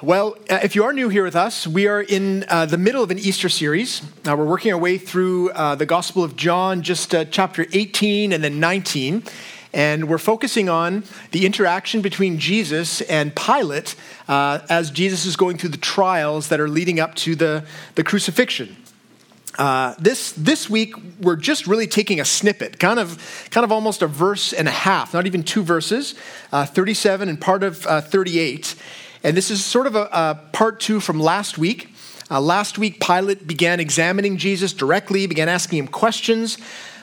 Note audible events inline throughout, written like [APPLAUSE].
Well, uh, if you are new here with us, we are in uh, the middle of an Easter series. Uh, we're working our way through uh, the Gospel of John, just uh, chapter 18 and then 19. And we're focusing on the interaction between Jesus and Pilate uh, as Jesus is going through the trials that are leading up to the, the crucifixion. Uh, this this week we're just really taking a snippet, kind of kind of almost a verse and a half, not even two verses, uh, 37 and part of uh, 38, and this is sort of a, a part two from last week. Uh, last week, Pilate began examining Jesus directly, began asking him questions.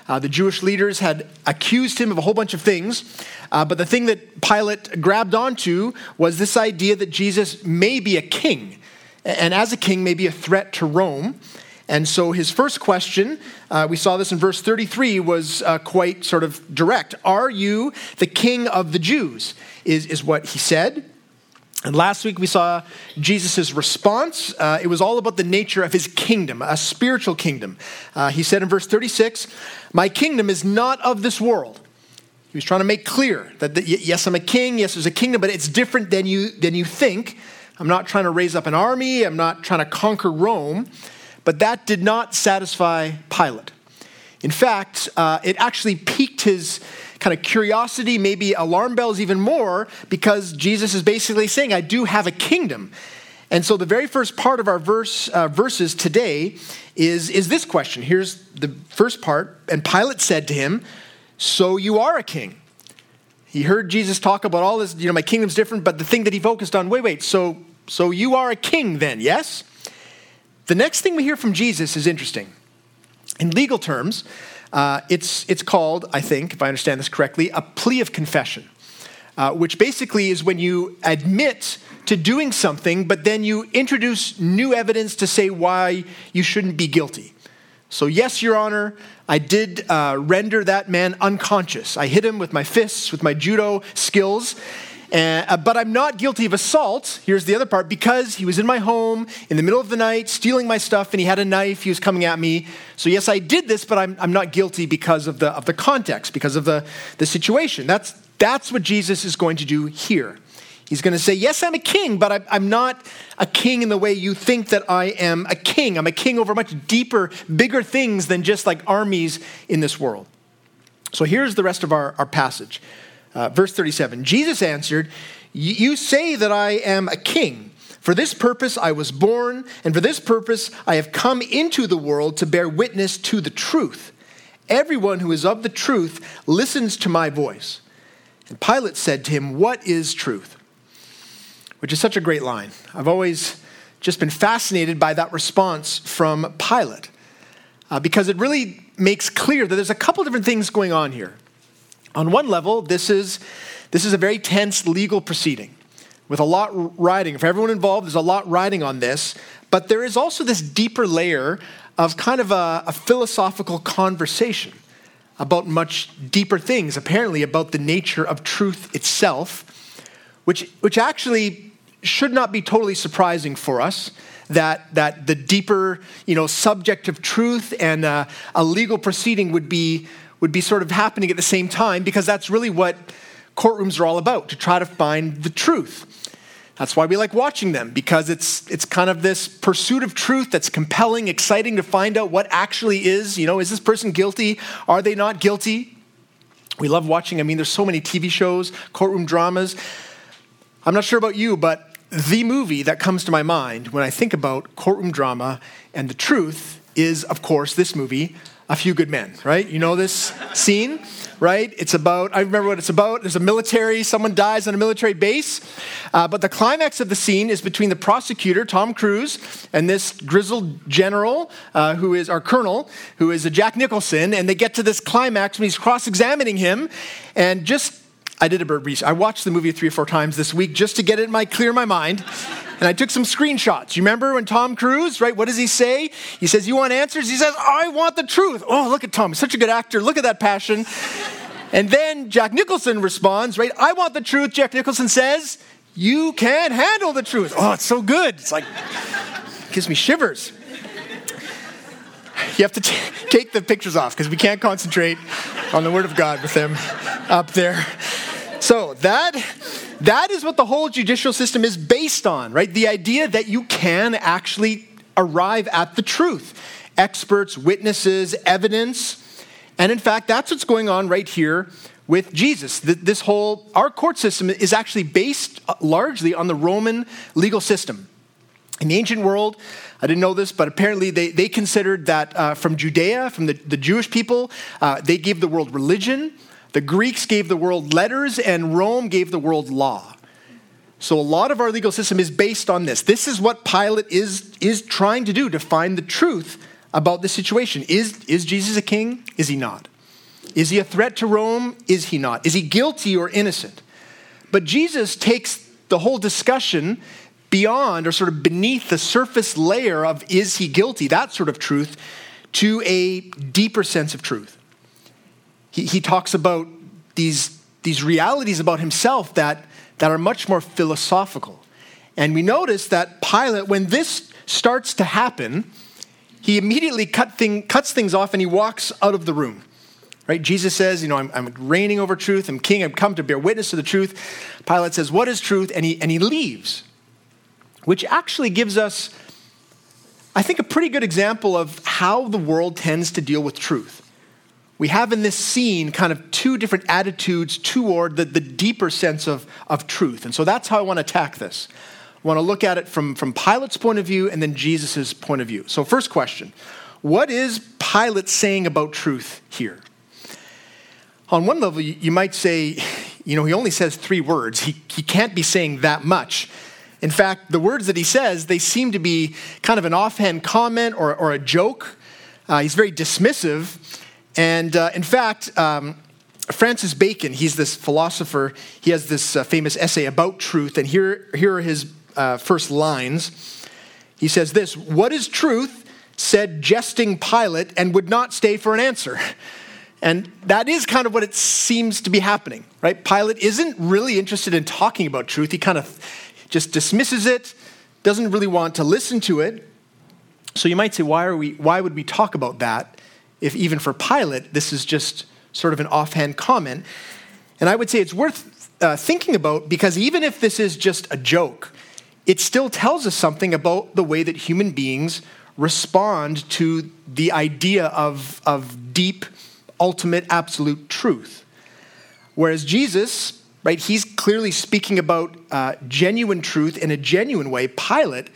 Uh, the Jewish leaders had accused him of a whole bunch of things, uh, but the thing that Pilate grabbed onto was this idea that Jesus may be a king, and as a king, may be a threat to Rome. And so his first question, uh, we saw this in verse 33, was uh, quite sort of direct. Are you the king of the Jews? Is, is what he said. And last week we saw Jesus' response. Uh, it was all about the nature of his kingdom, a spiritual kingdom. Uh, he said in verse 36, My kingdom is not of this world. He was trying to make clear that, yes, I'm a king, yes, there's a kingdom, but it's different than you, than you think. I'm not trying to raise up an army, I'm not trying to conquer Rome. But that did not satisfy Pilate. In fact, uh, it actually piqued his kind of curiosity, maybe alarm bells even more, because Jesus is basically saying, I do have a kingdom. And so the very first part of our verse, uh, verses today is, is this question. Here's the first part. And Pilate said to him, So you are a king. He heard Jesus talk about all this, you know, my kingdom's different, but the thing that he focused on, wait, wait, so, so you are a king then, yes? The next thing we hear from Jesus is interesting. In legal terms, uh, it's, it's called, I think, if I understand this correctly, a plea of confession, uh, which basically is when you admit to doing something, but then you introduce new evidence to say why you shouldn't be guilty. So, yes, Your Honor, I did uh, render that man unconscious. I hit him with my fists, with my judo skills, uh, but I'm not guilty of assault. Here's the other part because he was in my home in the middle of the night stealing my stuff and he had a knife. He was coming at me. So, yes, I did this, but I'm, I'm not guilty because of the, of the context, because of the, the situation. That's, that's what Jesus is going to do here. He's going to say, Yes, I'm a king, but I'm not a king in the way you think that I am a king. I'm a king over much deeper, bigger things than just like armies in this world. So here's the rest of our, our passage. Uh, verse 37 Jesus answered, You say that I am a king. For this purpose I was born, and for this purpose I have come into the world to bear witness to the truth. Everyone who is of the truth listens to my voice. And Pilate said to him, What is truth? Which is such a great line. I've always just been fascinated by that response from Pilate uh, because it really makes clear that there's a couple different things going on here. On one level, this is, this is a very tense legal proceeding with a lot riding. For everyone involved, there's a lot riding on this. But there is also this deeper layer of kind of a, a philosophical conversation about much deeper things, apparently about the nature of truth itself, which, which actually should not be totally surprising for us that, that the deeper you know, subject of truth and uh, a legal proceeding would be would be sort of happening at the same time because that's really what courtrooms are all about to try to find the truth. That's why we like watching them because it's it's kind of this pursuit of truth that's compelling, exciting to find out what actually is, you know, is this person guilty? Are they not guilty? We love watching. I mean, there's so many TV shows, courtroom dramas. I'm not sure about you, but the movie that comes to my mind when I think about courtroom drama and the truth is, of course, this movie, a Few Good Men, right? You know this scene, right? It's about, I remember what it's about. There's a military, someone dies on a military base. Uh, but the climax of the scene is between the prosecutor, Tom Cruise, and this grizzled general, uh, who is our colonel, who is a Jack Nicholson. And they get to this climax when he's cross examining him. And just, I did a of research. I watched the movie three or four times this week just to get it in my, clear my mind and I took some screenshots. You remember when Tom Cruise, right? What does he say? He says, You want answers? He says, I want the truth. Oh, look at Tom. He's such a good actor. Look at that passion. And then Jack Nicholson responds, right? I want the truth. Jack Nicholson says, You can't handle the truth. Oh, it's so good. It's like, it gives me shivers. You have to t- take the pictures off because we can't concentrate on the Word of God with them up there. So that that is what the whole judicial system is based on, right? The idea that you can actually arrive at the truth. Experts, witnesses, evidence. And in fact, that's what's going on right here with Jesus. This whole, our court system is actually based largely on the Roman legal system. In the ancient world, I didn't know this, but apparently they, they considered that uh, from Judea, from the, the Jewish people, uh, they gave the world religion, the Greeks gave the world letters, and Rome gave the world law. So a lot of our legal system is based on this. This is what Pilate is, is trying to do to find the truth about the situation. Is, is Jesus a king? Is he not? Is he a threat to Rome? Is he not? Is he guilty or innocent? But Jesus takes the whole discussion beyond or sort of beneath the surface layer of is he guilty, that sort of truth, to a deeper sense of truth. He, he talks about these, these realities about himself that, that are much more philosophical. And we notice that Pilate, when this starts to happen, he immediately cut thing, cuts things off and he walks out of the room. Right? Jesus says, You know, I'm, I'm reigning over truth. I'm king. I've come to bear witness to the truth. Pilate says, What is truth? And he, and he leaves, which actually gives us, I think, a pretty good example of how the world tends to deal with truth we have in this scene kind of two different attitudes toward the, the deeper sense of, of truth. And so that's how I want to attack this. I want to look at it from, from Pilate's point of view and then Jesus' point of view. So, first question What is Pilate saying about truth here? On one level, you might say, you know, he only says three words. He, he can't be saying that much. In fact, the words that he says, they seem to be kind of an offhand comment or, or a joke. Uh, he's very dismissive. And uh, in fact, um, Francis Bacon, he's this philosopher, he has this uh, famous essay about truth, and here, here are his uh, first lines. He says this What is truth? said jesting Pilate, and would not stay for an answer. [LAUGHS] And that is kind of what it seems to be happening, right? Pilate isn't really interested in talking about truth. He kind of just dismisses it, doesn't really want to listen to it. So you might say, why, are we, why would we talk about that? if even for Pilate, this is just sort of an offhand comment. And I would say it's worth uh, thinking about because even if this is just a joke, it still tells us something about the way that human beings respond to the idea of, of deep, ultimate, absolute truth. Whereas Jesus, right, he's clearly speaking about uh, genuine truth in a genuine way. Pilate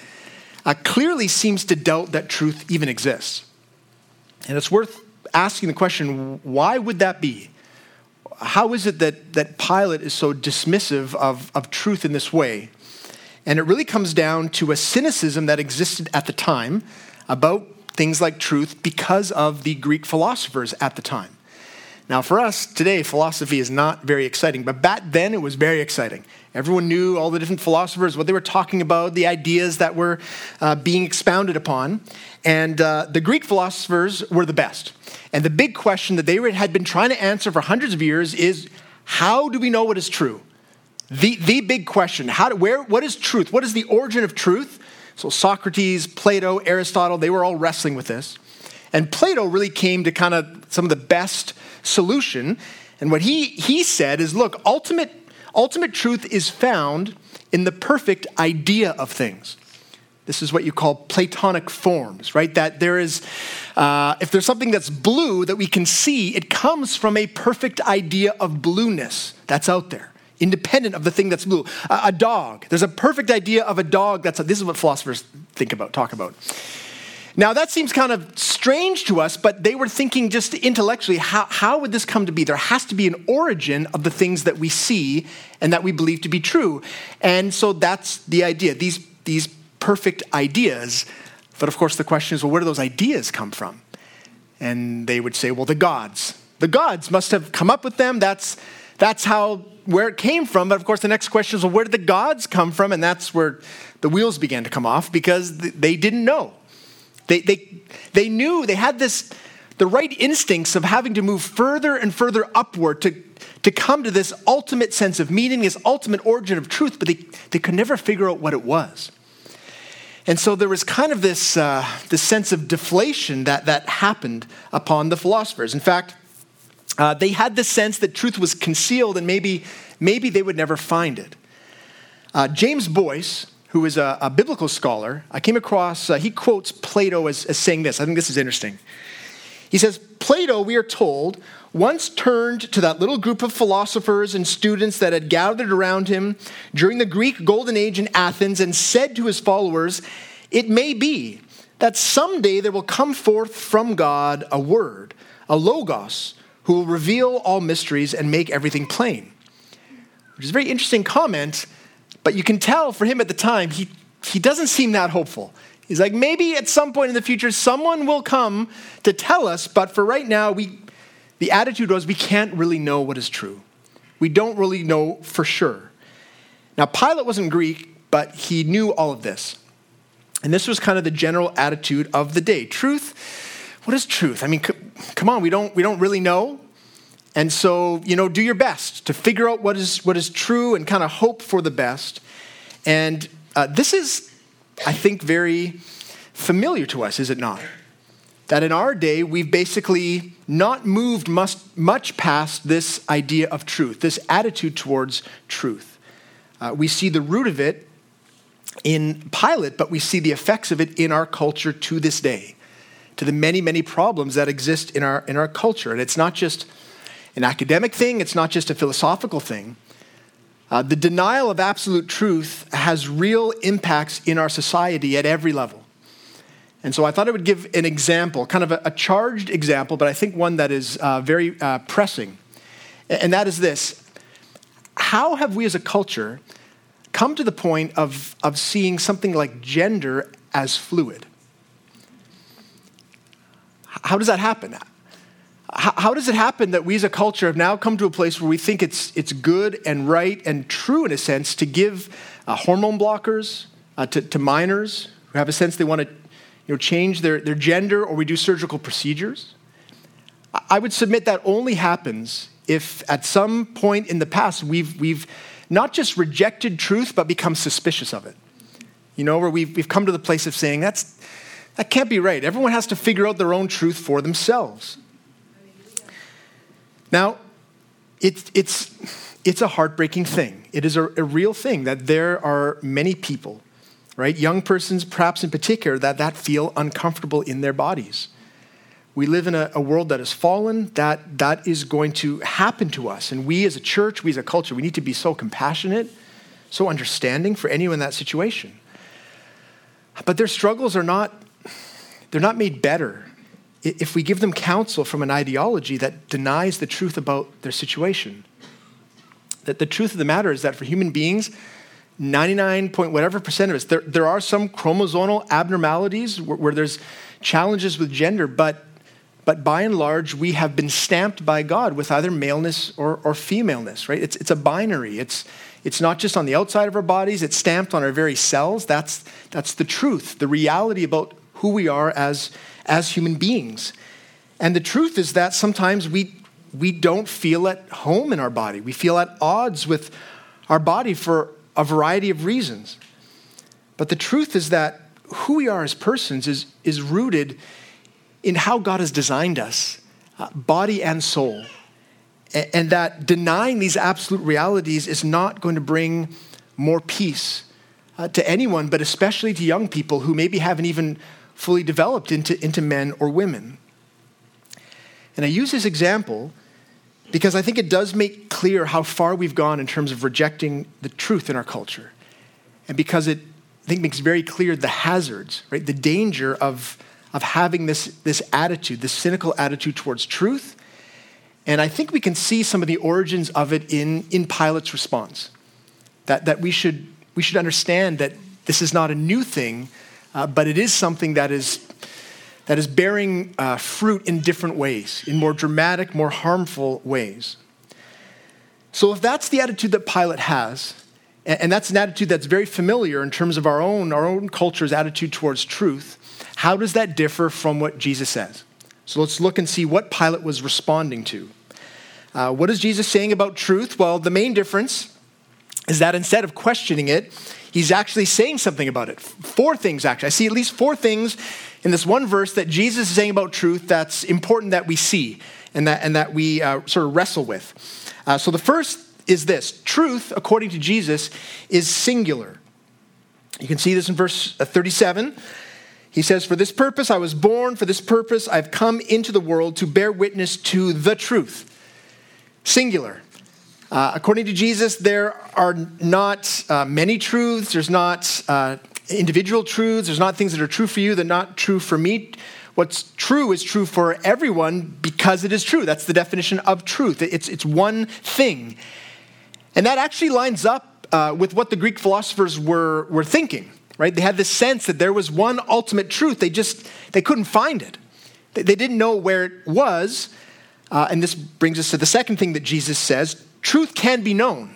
uh, clearly seems to doubt that truth even exists. And it's worth asking the question why would that be? How is it that, that Pilate is so dismissive of, of truth in this way? And it really comes down to a cynicism that existed at the time about things like truth because of the Greek philosophers at the time. Now, for us today, philosophy is not very exciting, but back then it was very exciting. Everyone knew all the different philosophers, what they were talking about, the ideas that were uh, being expounded upon. And uh, the Greek philosophers were the best. And the big question that they had been trying to answer for hundreds of years is how do we know what is true? The, the big question how, do, where, what is truth? What is the origin of truth? So, Socrates, Plato, Aristotle, they were all wrestling with this. And Plato really came to kind of some of the best solution. And what he, he said is look, ultimate, ultimate truth is found in the perfect idea of things. This is what you call Platonic forms, right? That there is, uh, if there's something that's blue that we can see, it comes from a perfect idea of blueness that's out there, independent of the thing that's blue. A, dog, there's a perfect idea of a dog that's, a, this is what philosophers think about, talk about. Now, that seems kind of strange to us, but they were thinking just intellectually how, how would this come to be? There has to be an origin of the things that we see and that we believe to be true. And so that's the idea these, these perfect ideas. But of course, the question is well, where do those ideas come from? And they would say, well, the gods. The gods must have come up with them. That's, that's how where it came from. But of course, the next question is, well, where did the gods come from? And that's where the wheels began to come off because they didn't know. They, they, they knew they had this, the right instincts of having to move further and further upward to, to come to this ultimate sense of meaning, this ultimate origin of truth, but they, they could never figure out what it was. And so there was kind of this, uh, this sense of deflation that, that happened upon the philosophers. In fact, uh, they had the sense that truth was concealed and maybe, maybe they would never find it. Uh, James Boice, who is a, a, biblical scholar, I came across, uh, he quotes Plato as, as saying this. I think this is interesting. He says, Plato, we are told, once turned to that little group of philosophers and students that had gathered around him during the Greek Golden Age in Athens and said to his followers, It may be that someday there will come forth from God a word, a logos, who will reveal all mysteries and make everything plain. Which is a very interesting comment, but you can tell for him at the time, he, he doesn't seem that hopeful. He's like, maybe at some point in the future, someone will come to tell us, but for right now, we, the attitude was we can't really know what is true. We don't really know for sure. Now, Pilate wasn't Greek, but he knew all of this. And this was kind of the general attitude of the day. Truth, what is truth? I mean, come on, we don't, we don't really know. And so, you know, do your best to figure out what is, what is true and kind of hope for the best. And uh, this is I think, very familiar to us, is it not? That in our day, we've basically not moved much, much past this idea of truth, this attitude towards truth. Uh, we see the root of it in Pilate, but we see the effects of it in our culture to this day, to the many, many problems that exist in our, in our culture. And it's not just an academic thing, it's not just a philosophical thing. Uh, the denial of absolute truth has real impacts in our society at every level. And so I thought I would give an example, kind of a, a charged example, but I think one that is uh, very uh, pressing. And that is this How have we as a culture come to the point of, of seeing something like gender as fluid? How does that happen? How, how, does it happen that we as a culture have now come to a place where we think it's, it's good and right and true, in a sense, to give uh, hormone blockers uh, to, to minors who have a sense they want to you know, change their, their gender or we do surgical procedures? I would submit that only happens if at some point in the past we've, we've not just rejected truth, but become suspicious of it. You know, where we've, we've come to the place of saying, that's, that can't be right. Everyone has to figure out their own truth for themselves. Now, it, it's, it's a heartbreaking thing. It is a, a real thing that there are many people, right, young persons perhaps in particular, that, that feel uncomfortable in their bodies. We live in a, a, world that has fallen, that, that is going to happen to us. And we as a church, we as a culture, we need to be so compassionate, so understanding for anyone in that situation. But their struggles are not, they're not made better if we give them counsel from an ideology that denies the truth about their situation. That the truth of the matter is that for human beings, 99 point whatever percent of us, there, there are some chromosomal abnormalities where, where there's challenges with gender, but, but by and large, we have been stamped by God with either maleness or, or femaleness, right? It's, it's a binary. It's, it's not just on the outside of our bodies, it's stamped on our very cells. That's, that's the truth, the reality about who we are as as human beings. And the truth is that sometimes we, we don't feel at home in our body. We feel at odds with our body for a variety of reasons. But the truth is that who we are as persons is, is rooted in how God has designed us, uh, body and soul. And, and that denying these absolute realities is not going to bring more peace uh, to anyone, but especially to young people who maybe haven't even fully developed into, into men or women. And I use this example because I think it does make clear how far we've gone in terms of rejecting the truth in our culture. And because it, I think, makes very clear the hazards, right? The danger of, of having this, this attitude, this cynical attitude towards truth. And I think we can see some of the origins of it in, in Pilate's response. That, that we, should, we should understand that this is not a new thing, uh, but it is something that is, that is bearing uh, fruit in different ways, in more dramatic, more harmful ways. So, if that's the attitude that Pilate has, and that's an attitude that's very familiar in terms of our own, our own culture's attitude towards truth, how does that differ from what Jesus says? So let's look and see what Pilate was responding to. Uh, what is Jesus saying about truth? Well, the main difference is that instead of questioning it, he's actually saying something about it. Four things, actually. I see at least four things in this one verse that Jesus is saying about truth that's important that we see and that, and that we uh, sort of wrestle with. Uh, so the first is this truth, according to Jesus, is singular. You can see this in verse 37. He says, For this purpose I was born, for this purpose I've come into the world to bear witness to the truth. Singular. Uh, according to Jesus, there are not uh, many truths, there's not uh, individual truths, there's not things that are true for you that are not true for me. What's true is true for everyone because it is true. That's the definition of truth. It's, it's one thing. And that actually lines up uh, with what the Greek philosophers were, were thinking, right? They had this sense that there was one ultimate truth. They just, they couldn't find it. They, they didn't know where it was. Uh, and this brings us to the second thing that Jesus says truth can be known.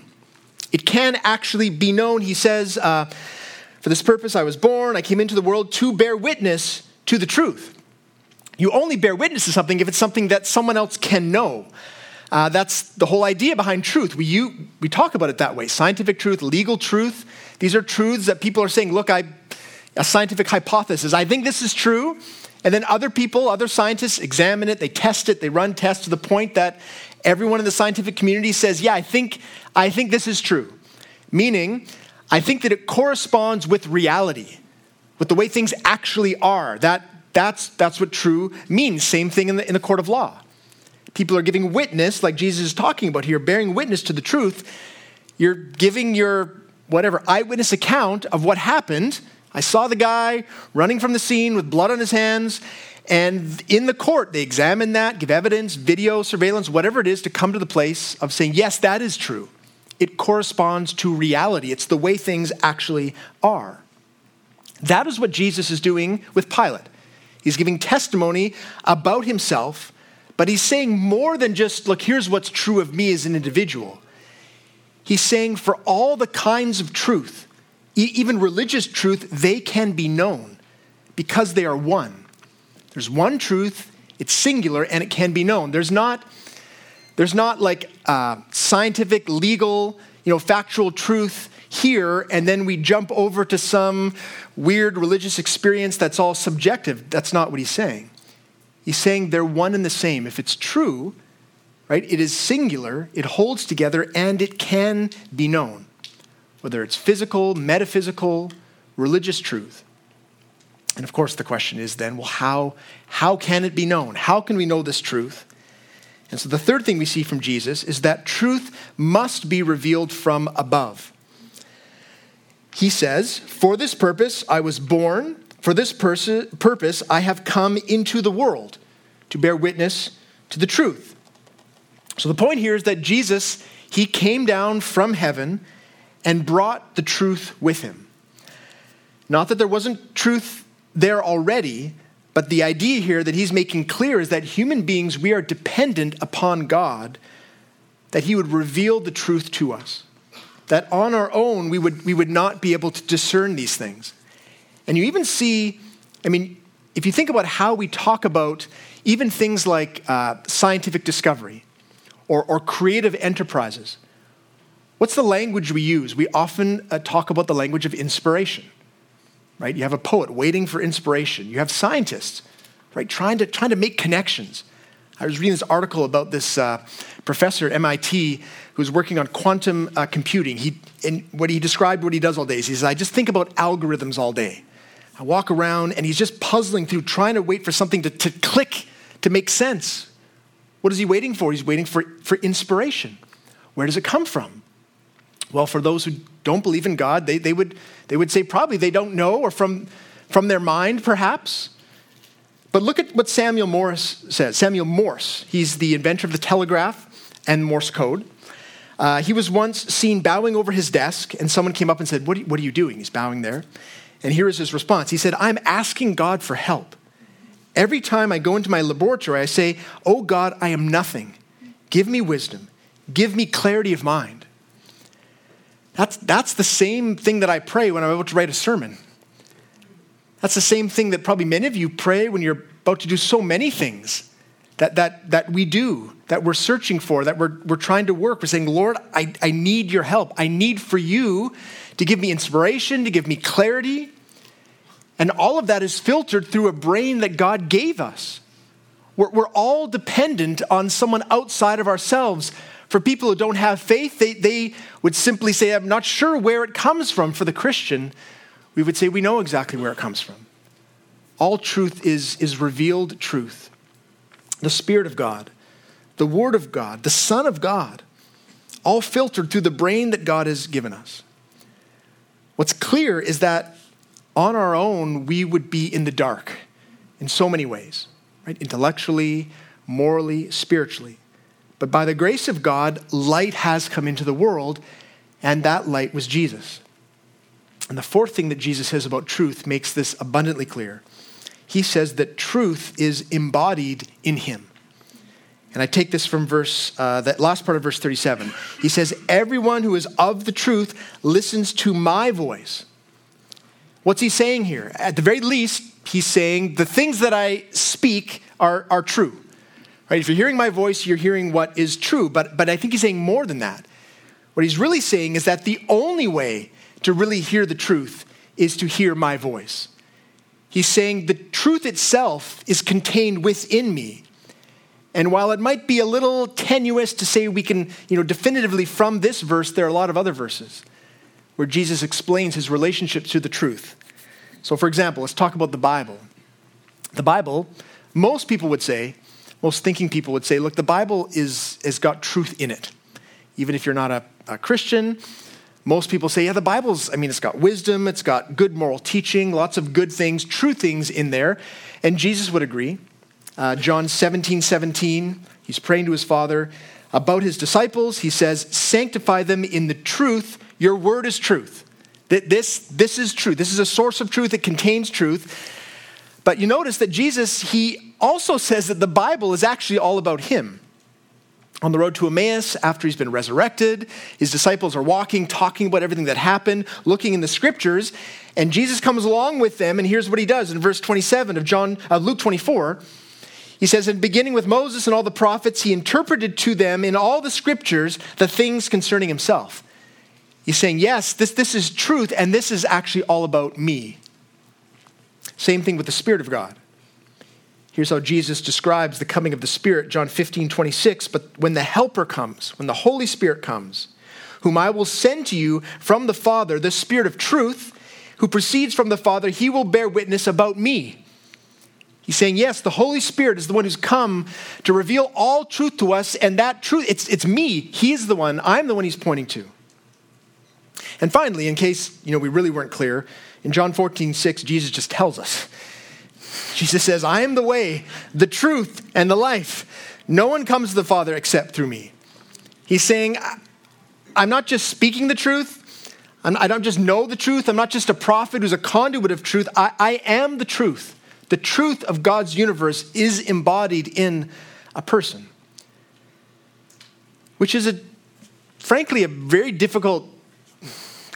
It can actually be known. He says, uh, For this purpose I was born, I came into the world to bear witness to the truth. You only bear witness to something if it's something that someone else can know. Uh, that's the whole idea behind truth. We, you, we talk about it that way scientific truth, legal truth. These are truths that people are saying, look, I, a scientific hypothesis. I think this is true. And then other people, other scientists examine it, they test it, they run tests to the point that everyone in the scientific community says, yeah, I think, I think this is true. Meaning, I think that it corresponds with reality, with the way things actually are. That, that's, that's what true means. Same thing in the, in the court of law. People are giving witness, like Jesus is talking about here, bearing witness to the truth. You're giving your whatever eyewitness account of what happened. I saw the guy running from the scene with blood on his hands, and in the court, they examine that, give evidence, video, surveillance, whatever it is, to come to the place of saying, yes, that is true. It corresponds to reality, it's the way things actually are. That is what Jesus is doing with Pilate. He's giving testimony about himself, but he's saying more than just, look, here's what's true of me as an individual. He's saying for all the kinds of truth, even religious truth, they can be known because they are one. There's one truth, it's singular, and it can be known. There's not, there's not like uh, scientific, legal, you know, factual truth here, and then we jump over to some weird religious experience that's all subjective. That's not what he's saying. He's saying they're one and the same. If it's true, right, it is singular, it holds together, and it can be known, whether it's physical, metaphysical, religious truth. And of course, the question is then, well, how, how can it be known? How can we know this truth? And so the third thing we see from Jesus is that truth must be revealed from above. He says, For this purpose I was born, for this pers- purpose I have come into the world to bear witness to the truth. So the point here is that Jesus, he came down from heaven and brought the truth with him. Not that there wasn't truth there already, but the idea here that he's making clear is that human beings, we are dependent upon God, that he would reveal the truth to us. That on our own, we would, we would not be able to discern these things. And you even see, I mean, if you think about how we talk about even things like uh, scientific discovery or, or creative enterprises, what's the language we use? We often uh, talk about the language of inspiration right? You have a poet waiting for inspiration. You have scientists, right, trying to, trying to make connections. I was reading this article about this uh, professor at MIT who's working on quantum uh, computing. He, and what he described what he does all day is he says, I just think about algorithms all day. I walk around and he's just puzzling through, trying to wait for something to, to click, to make sense. What is he waiting for? He's waiting for, for inspiration. Where does it come from? Well, for those who don't believe in God, they, they, would, they would say probably they don't know or from, from their mind, perhaps. But look at what Samuel Morse says. Samuel Morse, he's the inventor of the telegraph and Morse code. Uh, he was once seen bowing over his desk, and someone came up and said, what are, what are you doing? He's bowing there. And here is his response He said, I'm asking God for help. Every time I go into my laboratory, I say, Oh God, I am nothing. Give me wisdom. Give me clarity of mind. That's, that's the same thing that I pray when I'm about to write a sermon. That's the same thing that probably many of you pray when you're about to do so many things that, that, that we do, that we're searching for, that we're, we're trying to work. We're saying, Lord, I, I need your help. I need for you to give me inspiration, to give me clarity. And all of that is filtered through a brain that God gave us. We're, we're all dependent on someone outside of ourselves For people who don't have faith, they, they would simply say, I'm not sure where it comes from. For the Christian, we would say, we know exactly where it comes from. All truth is, is revealed truth. The Spirit of God, the Word of God, the Son of God, all filtered through the brain that God has given us. What's clear is that on our own, we would be in the dark in so many ways, right? Intellectually, morally, spiritually. But by the grace of God, light has come into the world, and that light was Jesus. And the fourth thing that Jesus says about truth makes this abundantly clear. He says that truth is embodied in him. And I take this from verse, uh, that last part of verse 37. He says, Everyone who is of the truth listens to my voice. What's he saying here? At the very least, he's saying the things that I speak are, are true. Right? If you're hearing my voice, you're hearing what is true. But, but I think he's saying more than that. What he's really saying is that the only way to really hear the truth is to hear my voice. He's saying the truth itself is contained within me. And while it might be a little tenuous to say we can, you know, definitively from this verse, there are a lot of other verses where Jesus explains his relationship to the truth. So, for example, let's talk about the Bible. The Bible, most people would say, most thinking people would say, look, the Bible is, has got truth in it. Even if you're not a, a Christian, most people say, yeah, the Bible's, I mean, it's got wisdom, it's got good moral teaching, lots of good things, true things in there. And Jesus would agree. Uh, John 17, 17, he's praying to his Father about his disciples. He says, Sanctify them in the truth. Your word is truth. That this, this is true. This is a source of truth. It contains truth. But you notice that Jesus, he also says that the Bible is actually all about him on the road to Emmaus after he's been resurrected. His disciples are walking, talking about everything that happened, looking in the scriptures, and Jesus comes along with them, and here's what he does in verse 27 of John, uh, Luke 24. He says, in beginning with Moses and all the prophets, he interpreted to them in all the scriptures the things concerning himself. He's saying, yes, this, this is truth, and this is actually all about me. Same thing with the Spirit of God. Here's how Jesus describes the coming of the Spirit, John 15, 26. But when the Helper comes, when the Holy Spirit comes, whom I will send to you from the Father, the Spirit of truth, who proceeds from the Father, he will bear witness about me. He's saying, yes, the Holy Spirit is the one who's come to reveal all truth to us, and that truth, it's, it's me. He's the one, I'm the one he's pointing to. And finally, in case you know we really weren't clear, in John 14, 6, Jesus just tells us Jesus says, I am the way, the truth, and the life. No one comes to the Father except through me. He's saying, I'm not just speaking the truth. I don't just know the truth. I'm not just a prophet who's a conduit of truth. I, I am the truth. The truth of God's universe is embodied in a person, which is a, frankly, a very difficult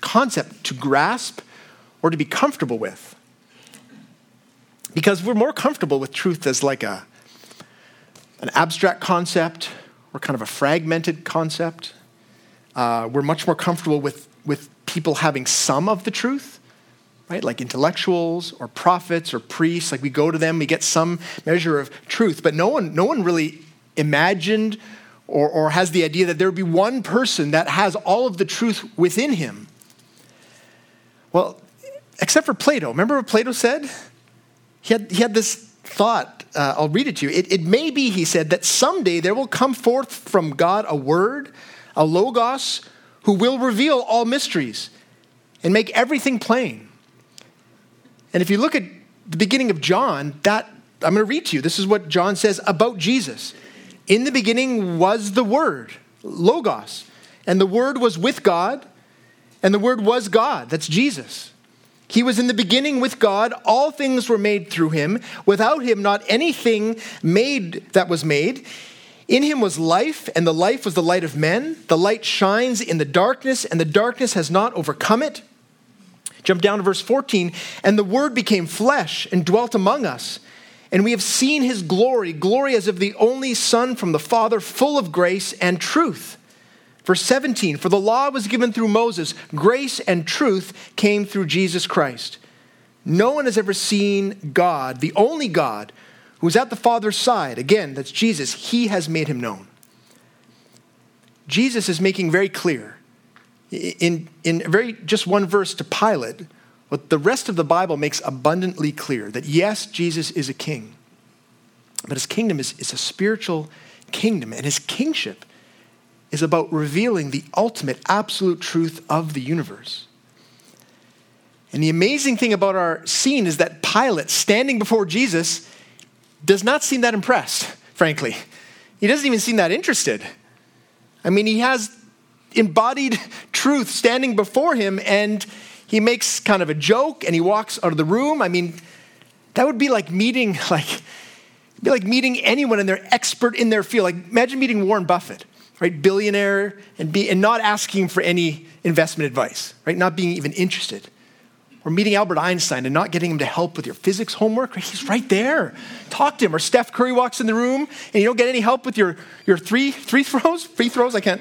concept to grasp or to be comfortable with because we're more comfortable with truth as like a, an abstract concept or kind of a fragmented concept. Uh, we're much more comfortable with, with people having some of the truth, right? Like intellectuals or prophets or priests. Like we go to them, we get some measure of truth, but no one, no one really imagined or, or has the idea that there would be one person that has all of the truth within him. Well, except for Plato. Remember what Plato said? He had, he had this thought. Uh, I'll read it to you. It, it may be, he said, that someday there will come forth from God a word, a logos, who will reveal all mysteries and make everything plain. And if you look at the beginning of John, that I'm going to read to you. This is what John says about Jesus. In the beginning was the Word, Logos, and the Word was with God, and the Word was God. That's Jesus. He was in the beginning with God. All things were made through him. Without him, not anything made that was made. In him was life, and the life was the light of men. The light shines in the darkness, and the darkness has not overcome it. Jump down to verse 14. And the word became flesh and dwelt among us. And we have seen his glory, glory as of the only Son from the Father, full of grace and truth. Verse 17 For the law was given through Moses, grace and truth came through Jesus Christ. No one has ever seen God, the only God, who's at the Father's side. Again, that's Jesus. He has made him known. Jesus is making very clear in, in very just one verse to Pilate what the rest of the Bible makes abundantly clear that yes, Jesus is a king, but his kingdom is, is a spiritual kingdom, and his kingship is about revealing the ultimate, absolute truth of the universe. And the amazing thing about our scene is that Pilate, standing before Jesus, does not seem that impressed, frankly. He doesn't even seem that interested. I mean, he has embodied truth standing before him, and he makes kind of a joke and he walks out of the room. I mean, that would be like meeting, [LAUGHS] like, be like meeting anyone and they're expert in their field. Like, imagine meeting Warren Buffett, right? Billionaire, and, be, and not asking for any investment advice, right? Not being even interested. Or meeting Albert Einstein and not getting him to help with your physics homework. Right? He's right there. Talk to him. Or Steph Curry walks in the room and you don't get any help with your, your three, three throws, free throws. I can't.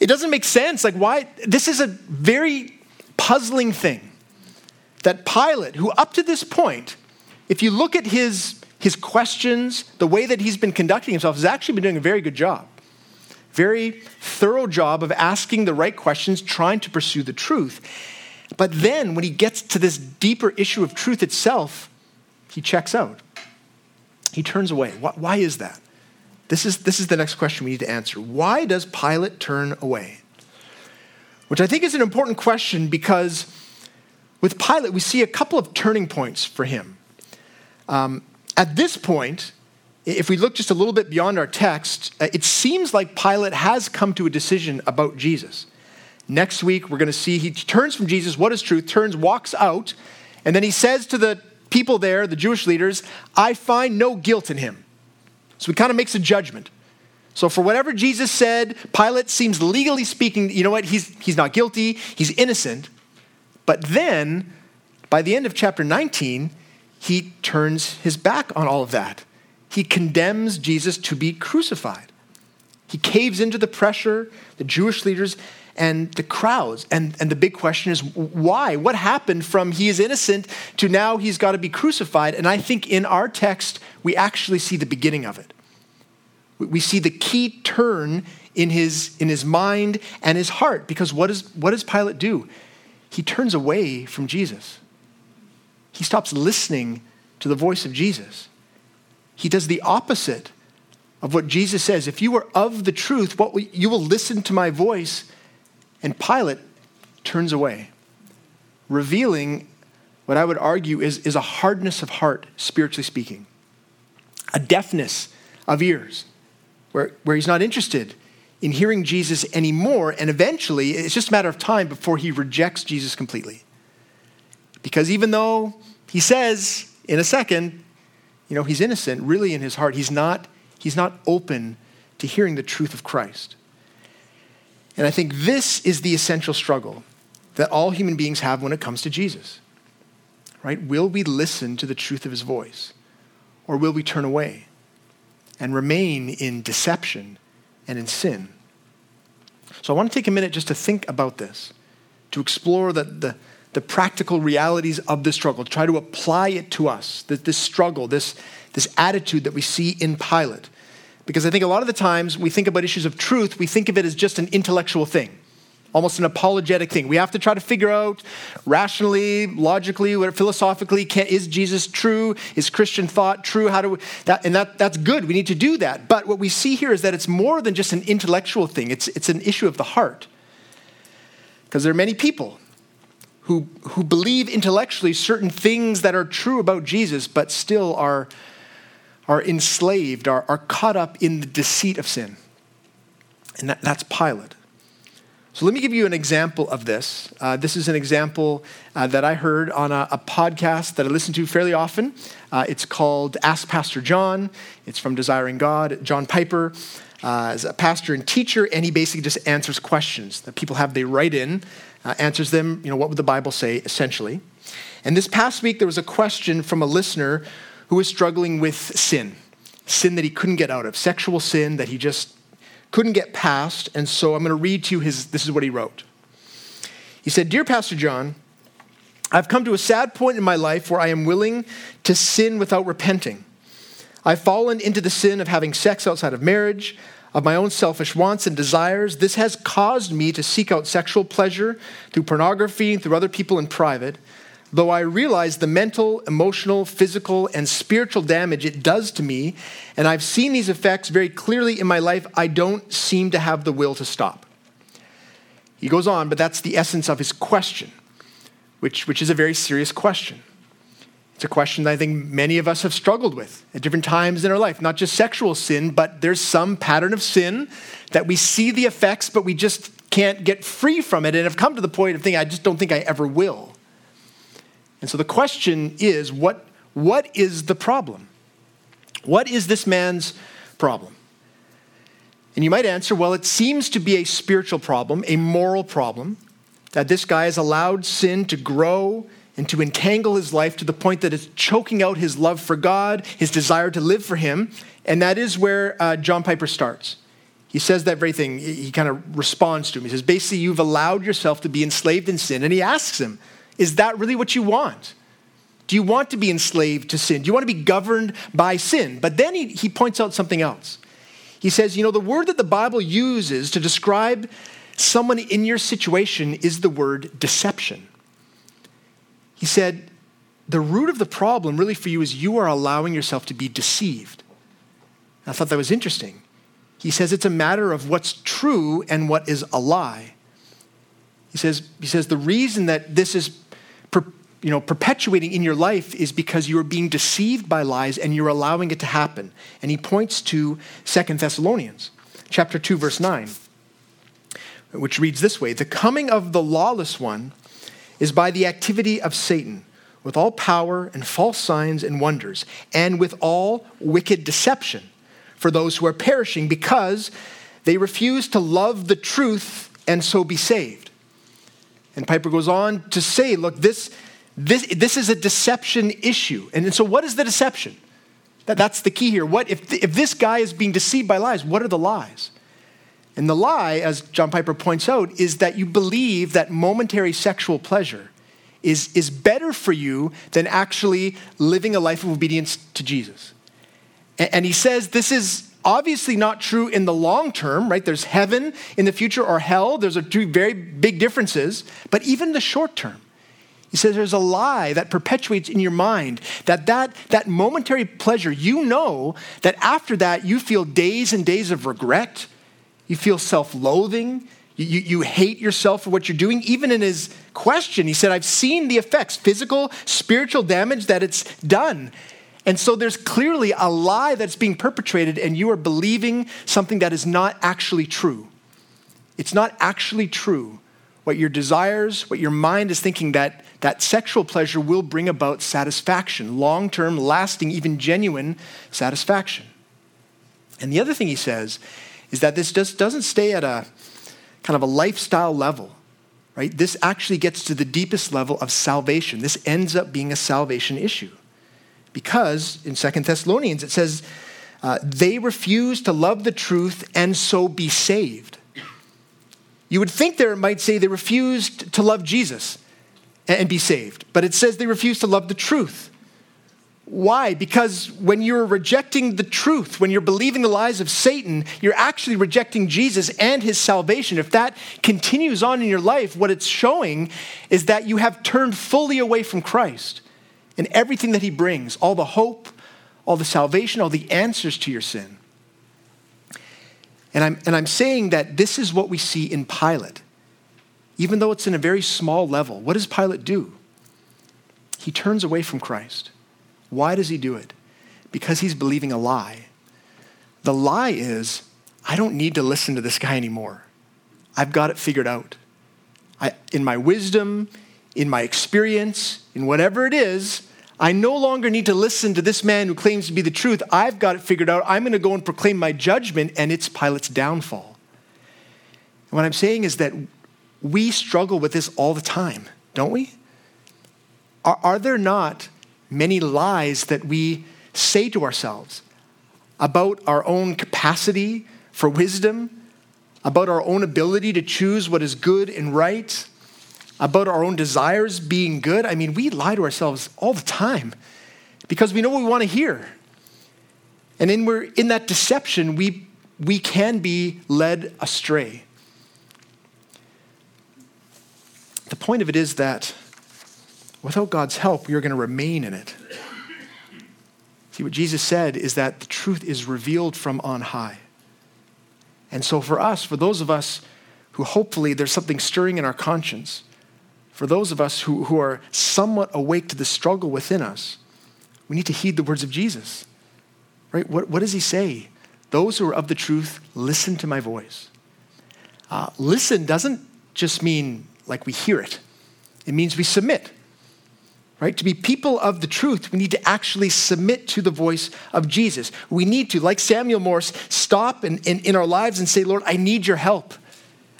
It doesn't make sense. Like, why? This is a very puzzling thing that Pilate, who up to this point, if you look at his, his questions, the way that he's been conducting himself, has actually been doing a very good job. Very thorough job of asking the right questions, trying to pursue the truth. But then, when he gets to this deeper issue of truth itself, he checks out. He turns away. Why is that? This is, this is the next question we need to answer. Why does Pilate turn away? Which I think is an important question because with Pilate, we see a couple of turning points for him. Um, at this point, if we look just a little bit beyond our text, uh, it seems like Pilate has come to a decision about Jesus. Next week, we're going to see he turns from Jesus, what is truth, turns, walks out, and then he says to the people there, the Jewish leaders, I find no guilt in him. So he kind of makes a judgment. So, for whatever Jesus said, Pilate seems legally speaking, you know what, he's, he's not guilty, he's innocent. But then, by the end of chapter 19, he turns his back on all of that. He condemns Jesus to be crucified. He caves into the pressure, the Jewish leaders, and the crowds. And, and the big question is why? What happened from he is innocent to now he's got to be crucified? And I think in our text, we actually see the beginning of it we see the key turn in his, in his mind and his heart. Because what, is, what does Pilate do? He turns away from Jesus. He stops listening to the voice of Jesus. He does the opposite of what Jesus says. If you are of the truth, what you will listen to my voice. And Pilate turns away, revealing what I would argue is, is a hardness of heart, spiritually speaking, a deafness of ears where, where he's not interested in hearing Jesus anymore. And eventually, it's just a matter of time before he rejects Jesus completely. Because even though he says in a second, you know, he's innocent, really in his heart, he's not, he's not open to hearing the truth of Christ. And I think this is the essential struggle that all human beings have when it comes to Jesus. Right? Will we listen to the truth of his voice? Or will we turn away? and remain in deception and in sin. So I want to take a minute just to think about this, to explore the, the, the practical realities of the struggle, try to apply it to us, that this struggle, this, this attitude that we see in Pilate. Because I think a lot of the times we think about issues of truth, we think of it as just an intellectual thing almost an apologetic thing. We have to try to figure out rationally, logically, philosophically, can, is Jesus true? Is Christian thought true? How do we, that, and that, that's good. We need to do that. But what we see here is that it's more than just an intellectual thing. It's, it's an issue of the heart. Because there are many people who, who believe intellectually certain things that are true about Jesus, but still are, are enslaved, are, are caught up in the deceit of sin. And that, that's Pilate. So let me give you an example of this. Uh, this is an example uh, that I heard on a, a, podcast that I listen to fairly often. Uh, it's called Ask Pastor John. It's from Desiring God. John Piper uh, is a pastor and teacher, and he basically just answers questions that people have. They write in, uh, answers them. You know, what would the Bible say, essentially? And this past week, there was a question from a listener who was struggling with sin, sin that he couldn't get out of, sexual sin that he just couldn't get past, and so I'm going to read to you his, this is what he wrote. He said, Dear Pastor John, I've come to a sad point in my life where I am willing to sin without repenting. I've fallen into the sin of having sex outside of marriage. Of my own selfish wants and desires. This has caused me to seek out sexual pleasure through pornography and through other people in private. Though I realize the mental, emotional, physical, and spiritual damage it does to me, and I've seen these effects very clearly in my life, I don't seem to have the will to stop. He goes on, but that's the essence of his question, which, which is a very serious question. It's a question that I think many of us have struggled with at different times in our life, not just sexual sin, but there's some pattern of sin that we see the effects, but we just can't get free from it and have come to the point of thinking, I just don't think I ever will. And so the question is what, what is the problem? What is this man's problem? And you might answer, well, it seems to be a spiritual problem, a moral problem, that this guy has allowed sin to grow and to entangle his life to the point that it's choking out his love for God, his desire to live for Him. And that is where uh, John Piper starts. He says that very thing. He kind of responds to him. He says, basically, you've allowed yourself to be enslaved in sin. And he asks him, is that really what you want? Do you want to be enslaved to sin? Do you want to be governed by sin? But then he, he points out something else. He says, you know, the word that the Bible uses to describe someone in your situation is the word deception. He said, The root of the problem really for you is you are allowing yourself to be deceived. I thought that was interesting. He says it's a matter of what's true and what is a lie. He says, he says the reason that this is per, you know, perpetuating in your life is because you're being deceived by lies and you're allowing it to happen. And he points to Second Thessalonians chapter 2, verse 9, which reads this way The coming of the lawless one is by the activity of Satan, with all power and false signs and wonders, and with all wicked deception for those who are perishing, because they refuse to love the truth and so be saved. And Piper goes on to say, look, this, this, this is a deception issue. And, so, what is the deception? That, that's the key here. What, if, if this guy is being deceived by lies, what are the lies? And the lie, as John Piper points out, is that you believe that momentary sexual pleasure is, is better for you than actually living a life of obedience to Jesus. And, and he says this is obviously not true in the long term, right? There's heaven in the future or hell. There's two very big differences. But even the short term, he says there's a lie that perpetuates in your mind that, that that momentary pleasure, you know that after that you feel days and days of regret you feel self loathing. You, you, hate yourself for what you're doing. Even in his question, he said, I've seen the effects, physical, spiritual damage that it's done. And so there's clearly a lie that's being perpetrated, and you are believing something that is not actually true. It's not actually true. What your desires, what your mind is thinking that that sexual pleasure will bring about satisfaction, long term, lasting, even genuine satisfaction. And the other thing he says is that this just doesn't stay at a kind of a lifestyle level, right? This actually gets to the deepest level of salvation. This ends up being a salvation issue. Because in Second Thessalonians it says, uh, they refuse to love the truth and so be saved. You would think there it might say they refused to love Jesus and be saved, but it says they refused to love the truth. Why? Because when you're rejecting the truth, when you're believing the lies of Satan, you're actually rejecting Jesus and his salvation. If that continues on in your life, what it's showing is that you have turned fully away from Christ and everything that he brings all the hope, all the salvation, all the answers to your sin. And I'm, and I'm saying that this is what we see in Pilate. Even though it's in a very small level, what does Pilate do? He turns away from Christ. Why does he do it? Because he's believing a lie. The lie is, I don't need to listen to this guy anymore. I've got it figured out. I, in my wisdom, in my experience, in whatever it is, I no longer need to listen to this man who claims to be the truth. I've got it figured out. I'm going to go and proclaim my judgment, and it's Pilate's downfall. And what I'm saying is that we struggle with this all the time, don't we? Are, are there not many lies that we say to ourselves about our own capacity for wisdom, about our own ability to choose what is good and right, about our own desires being good. I mean, we lie to ourselves all the time because we know what we want to hear. And then we're in that deception, we, we can be led astray. The point of it is that without God's help, we are going to remain in it. See, what Jesus said is that the truth is revealed from on high. And so, for us, for those of us who hopefully there's something stirring in our conscience, for those of us who, who are somewhat awake to the struggle within us, we need to heed the words of Jesus. Right? What, what does he say? Those who are of the truth, listen to my voice. Uh, listen doesn't just mean like we hear it, it means we submit. Right? To be people of the truth, we need to actually submit to the voice of Jesus. We need to, like Samuel Morse, stop in, in, in our lives and say, Lord, I need your help.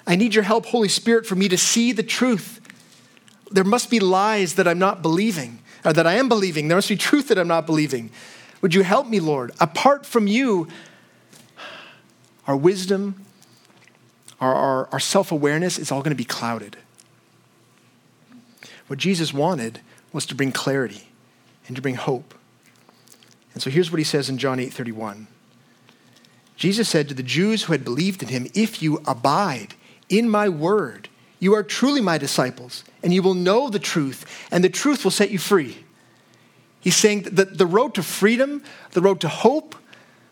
I need your help, Holy Spirit, for me to see the truth. There must be lies that I'm not believing, or that I am believing. There must be truth that I'm not believing. Would you help me, Lord? Apart from you, our wisdom, our, our, our self awareness is all going to be clouded. What Jesus wanted was to bring clarity and to bring hope. And so here's what he says in John 8 31. Jesus said to the Jews who had believed in him, If you abide in my word, you are truly my disciples, and you will know the truth, and the truth will set you free. He's saying that the road to freedom, the road to hope,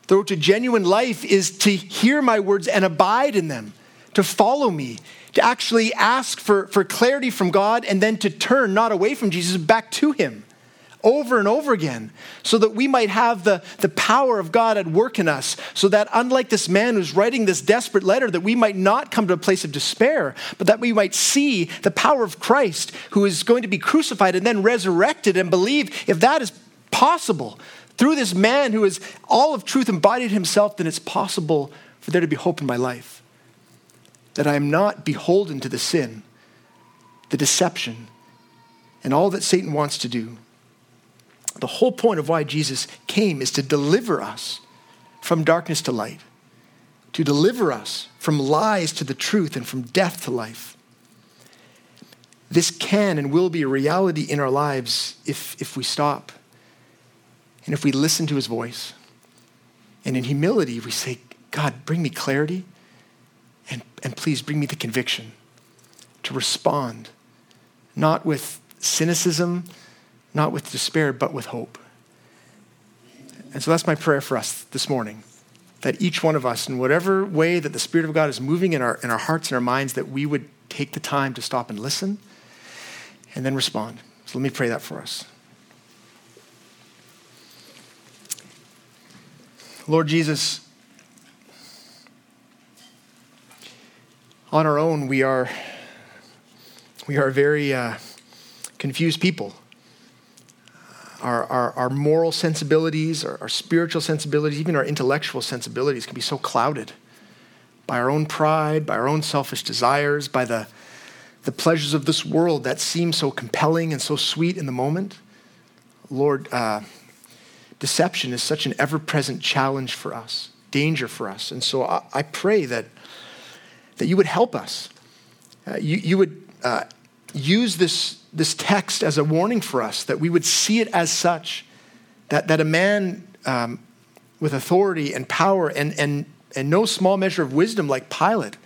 the road to genuine life is to hear my words and abide in them, to follow me, to actually ask for, for clarity from God, and then to turn not away from Jesus, back to Him over and over again, so that we might have the, the power of God at work in us, so that unlike this man who's writing this desperate letter, that we might not come to a place of despair, but that we might see the power of Christ who is going to be crucified and then resurrected and believe if that is possible, through this man who is all of truth embodied himself, then it's possible for there to be hope in my life. That I am not beholden to the sin, the deception, and all that Satan wants to do. The whole point of why Jesus came is to deliver us from darkness to light, to deliver us from lies to the truth and from death to life. This can and will be a reality in our lives if, if we stop and if we listen to his voice, and in humility, we say, God, bring me clarity, and, and please bring me the conviction to respond, not with cynicism, not with despair, but with hope. And so that's my prayer for us this morning that each one of us, in whatever way that the Spirit of God is moving in our, in our hearts and our minds, that we would take the time to stop and listen and then respond. So let me pray that for us. Lord Jesus, on our own, we are, we are very uh, confused people. Our, our, our moral sensibilities, our, our spiritual sensibilities, even our intellectual sensibilities can be so clouded by our own pride, by our own selfish desires, by the, the pleasures of this world that seem so compelling and so sweet in the moment. Lord, uh, deception is such an ever present challenge for us, danger for us. And so I, I pray that, that you would help us. Uh, you, you would uh, use this, this text as a warning for us, that we would see it as such, that, that a man um, with authority and power and, and, and no small measure of wisdom like Pilate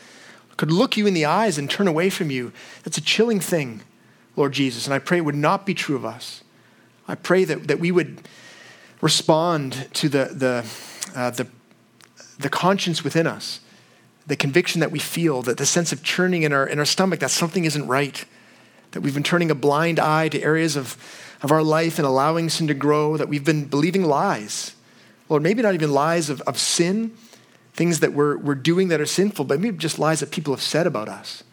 could look you in the eyes and turn away from you. That's a chilling thing, Lord Jesus. And I pray it would not be true of us. I pray that, that we would respond to the, the, uh, the, the conscience within us, the conviction that we feel, that the sense of churning in our, in our stomach that something isn't right, that we've been turning a blind eye to areas of, of our life and allowing sin to grow, that we've been believing lies. Lord, maybe not even lies of, of sin, things that we're, we're doing that are sinful, but maybe just lies that people have said about us,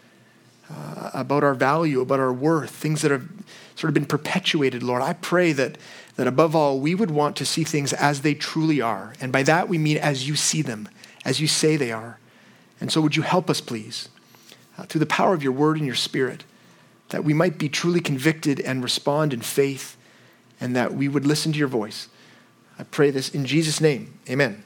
uh, about our value, about our worth, things that have sort of been perpetuated, Lord. I pray that that above all, we would want to see things as they truly are. And by that, we mean as you see them, as you say they are. And so, would you help us, please, uh, through the power of your word and your spirit, that we might be truly convicted and respond in faith, and that we would listen to your voice. I pray this in Jesus' name. Amen.